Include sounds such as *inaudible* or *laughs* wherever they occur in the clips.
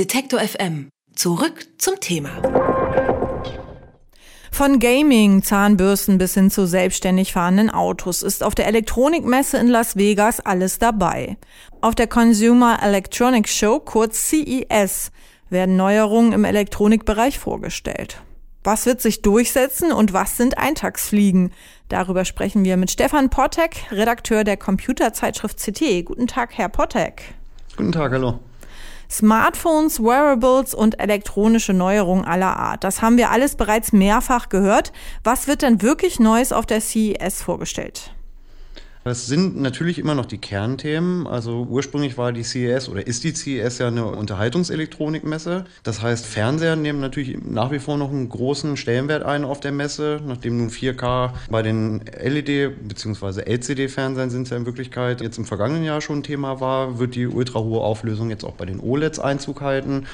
Detektor FM. Zurück zum Thema. Von Gaming, Zahnbürsten bis hin zu selbstständig fahrenden Autos ist auf der Elektronikmesse in Las Vegas alles dabei. Auf der Consumer Electronics Show, kurz CES, werden Neuerungen im Elektronikbereich vorgestellt. Was wird sich durchsetzen und was sind Eintagsfliegen? Darüber sprechen wir mit Stefan Pottek, Redakteur der Computerzeitschrift CT. Guten Tag, Herr Pottek. Guten Tag, hallo. Smartphones, Wearables und elektronische Neuerungen aller Art. Das haben wir alles bereits mehrfach gehört. Was wird denn wirklich Neues auf der CES vorgestellt? Das sind natürlich immer noch die Kernthemen. Also ursprünglich war die CES oder ist die CES ja eine Unterhaltungselektronikmesse. Das heißt, Fernseher nehmen natürlich nach wie vor noch einen großen Stellenwert ein auf der Messe, nachdem nun 4K bei den LED- bzw. LCD-Fernsehern sind es ja in Wirklichkeit jetzt im vergangenen Jahr schon ein Thema war, wird die ultra hohe Auflösung jetzt auch bei den OLEDs Einzug halten.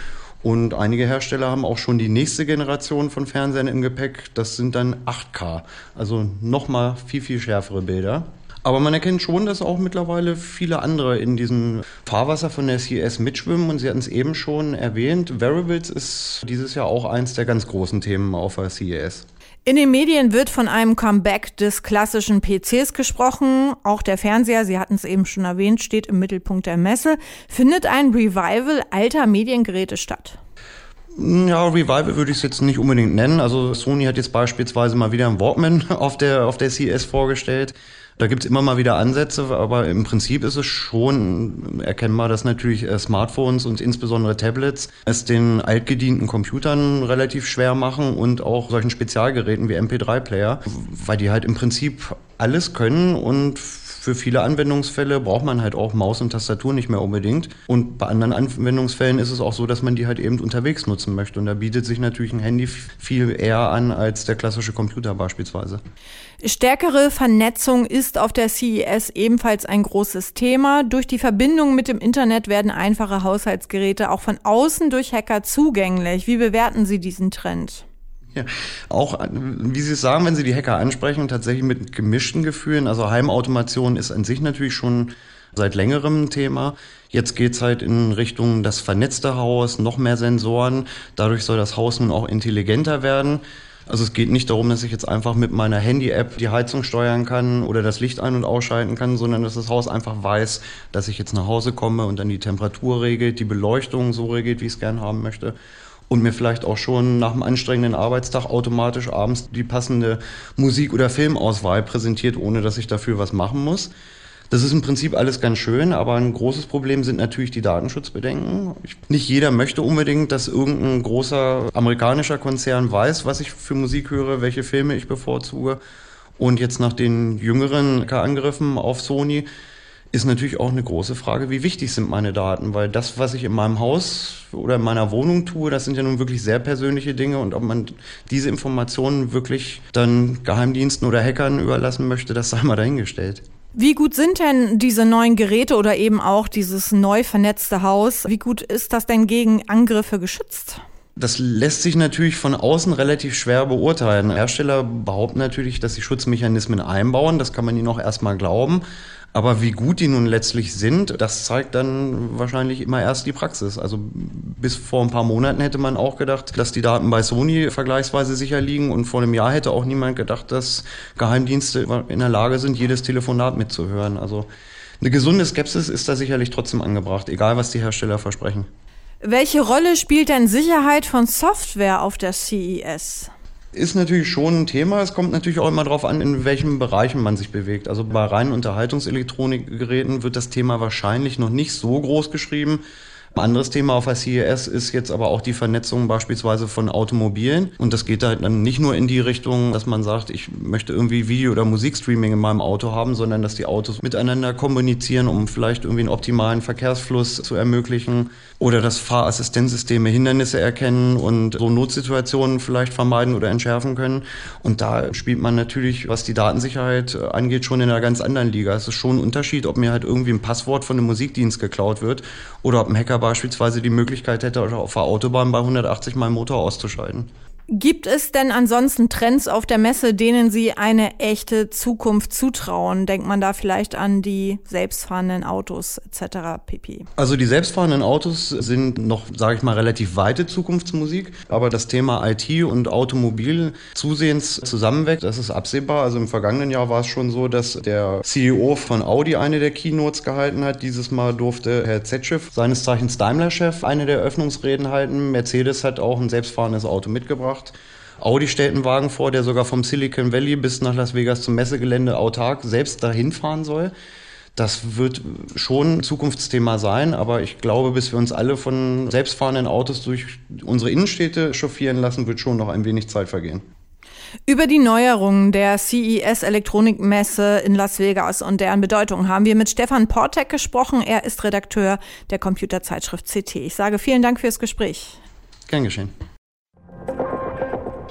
Und einige Hersteller haben auch schon die nächste Generation von Fernsehern im Gepäck. Das sind dann 8K, also nochmal viel, viel schärfere Bilder. Aber man erkennt schon, dass auch mittlerweile viele andere in diesem Fahrwasser von der CES mitschwimmen. Und Sie hatten es eben schon erwähnt, Variables ist dieses Jahr auch eins der ganz großen Themen auf der CES. In den Medien wird von einem Comeback des klassischen PCs gesprochen. Auch der Fernseher, Sie hatten es eben schon erwähnt, steht im Mittelpunkt der Messe. Findet ein Revival alter Mediengeräte statt? Ja, Revival würde ich es jetzt nicht unbedingt nennen. Also Sony hat jetzt beispielsweise mal wieder einen Walkman *laughs* auf der, auf der CES vorgestellt. Da gibt's immer mal wieder Ansätze, aber im Prinzip ist es schon erkennbar, dass natürlich äh, Smartphones und insbesondere Tablets es den altgedienten Computern relativ schwer machen und auch solchen Spezialgeräten wie MP3-Player, weil die halt im Prinzip alles können und für viele Anwendungsfälle braucht man halt auch Maus und Tastatur nicht mehr unbedingt. Und bei anderen Anwendungsfällen ist es auch so, dass man die halt eben unterwegs nutzen möchte. Und da bietet sich natürlich ein Handy viel eher an als der klassische Computer beispielsweise. Stärkere Vernetzung ist auf der CES ebenfalls ein großes Thema. Durch die Verbindung mit dem Internet werden einfache Haushaltsgeräte auch von außen durch Hacker zugänglich. Wie bewerten Sie diesen Trend? Ja, auch, wie Sie es sagen, wenn Sie die Hacker ansprechen, tatsächlich mit gemischten Gefühlen. Also Heimautomation ist an sich natürlich schon seit längerem ein Thema. Jetzt geht's halt in Richtung das vernetzte Haus, noch mehr Sensoren. Dadurch soll das Haus nun auch intelligenter werden. Also es geht nicht darum, dass ich jetzt einfach mit meiner Handy-App die Heizung steuern kann oder das Licht ein- und ausschalten kann, sondern dass das Haus einfach weiß, dass ich jetzt nach Hause komme und dann die Temperatur regelt, die Beleuchtung so regelt, wie ich es gern haben möchte und mir vielleicht auch schon nach einem anstrengenden Arbeitstag automatisch abends die passende Musik- oder Filmauswahl präsentiert, ohne dass ich dafür was machen muss. Das ist im Prinzip alles ganz schön, aber ein großes Problem sind natürlich die Datenschutzbedenken. Nicht jeder möchte unbedingt, dass irgendein großer amerikanischer Konzern weiß, was ich für Musik höre, welche Filme ich bevorzuge. Und jetzt nach den jüngeren Angriffen auf Sony ist natürlich auch eine große Frage, wie wichtig sind meine Daten, weil das, was ich in meinem Haus oder in meiner Wohnung tue, das sind ja nun wirklich sehr persönliche Dinge und ob man diese Informationen wirklich dann Geheimdiensten oder Hackern überlassen möchte, das sei mal dahingestellt. Wie gut sind denn diese neuen Geräte oder eben auch dieses neu vernetzte Haus? Wie gut ist das denn gegen Angriffe geschützt? Das lässt sich natürlich von außen relativ schwer beurteilen. Hersteller behaupten natürlich, dass sie Schutzmechanismen einbauen. Das kann man ihnen auch erstmal glauben. Aber wie gut die nun letztlich sind, das zeigt dann wahrscheinlich immer erst die Praxis. Also bis vor ein paar Monaten hätte man auch gedacht, dass die Daten bei Sony vergleichsweise sicher liegen. Und vor einem Jahr hätte auch niemand gedacht, dass Geheimdienste in der Lage sind, jedes Telefonat mitzuhören. Also eine gesunde Skepsis ist da sicherlich trotzdem angebracht, egal was die Hersteller versprechen. Welche Rolle spielt denn Sicherheit von Software auf der CES? Ist natürlich schon ein Thema. Es kommt natürlich auch immer darauf an, in welchen Bereichen man sich bewegt. Also bei reinen Unterhaltungselektronikgeräten wird das Thema wahrscheinlich noch nicht so groß geschrieben. Ein anderes Thema auf der CES ist jetzt aber auch die Vernetzung beispielsweise von Automobilen. Und das geht halt dann nicht nur in die Richtung, dass man sagt, ich möchte irgendwie Video- oder Musikstreaming in meinem Auto haben, sondern dass die Autos miteinander kommunizieren, um vielleicht irgendwie einen optimalen Verkehrsfluss zu ermöglichen. Oder dass Fahrassistenzsysteme Hindernisse erkennen und so Notsituationen vielleicht vermeiden oder entschärfen können. Und da spielt man natürlich, was die Datensicherheit angeht, schon in einer ganz anderen Liga. Es ist schon ein Unterschied, ob mir halt irgendwie ein Passwort von einem Musikdienst geklaut wird oder ob ein Hacker beispielsweise die Möglichkeit hätte, auf der Autobahn bei 180 mal Motor auszuschalten. Gibt es denn ansonsten Trends auf der Messe, denen Sie eine echte Zukunft zutrauen? Denkt man da vielleicht an die selbstfahrenden Autos etc. pp. Also die selbstfahrenden Autos sind noch, sage ich mal, relativ weite Zukunftsmusik, aber das Thema IT und Automobil zusehends zusammenwächst, das ist absehbar. Also im vergangenen Jahr war es schon so, dass der CEO von Audi eine der Keynotes gehalten hat. Dieses Mal durfte Herr Zetschew, seines Zeichens Daimler-Chef, eine der Eröffnungsreden halten. Mercedes hat auch ein selbstfahrendes Auto mitgebracht gebracht. Audi stellt einen Wagen vor, der sogar vom Silicon Valley bis nach Las Vegas zum Messegelände autark selbst dahin fahren soll. Das wird schon ein Zukunftsthema sein, aber ich glaube, bis wir uns alle von selbstfahrenden Autos durch unsere Innenstädte chauffieren lassen, wird schon noch ein wenig Zeit vergehen. Über die Neuerungen der CES Elektronikmesse in Las Vegas und deren Bedeutung haben wir mit Stefan Portek gesprochen. Er ist Redakteur der Computerzeitschrift CT. Ich sage vielen Dank fürs Gespräch. Gern geschehen.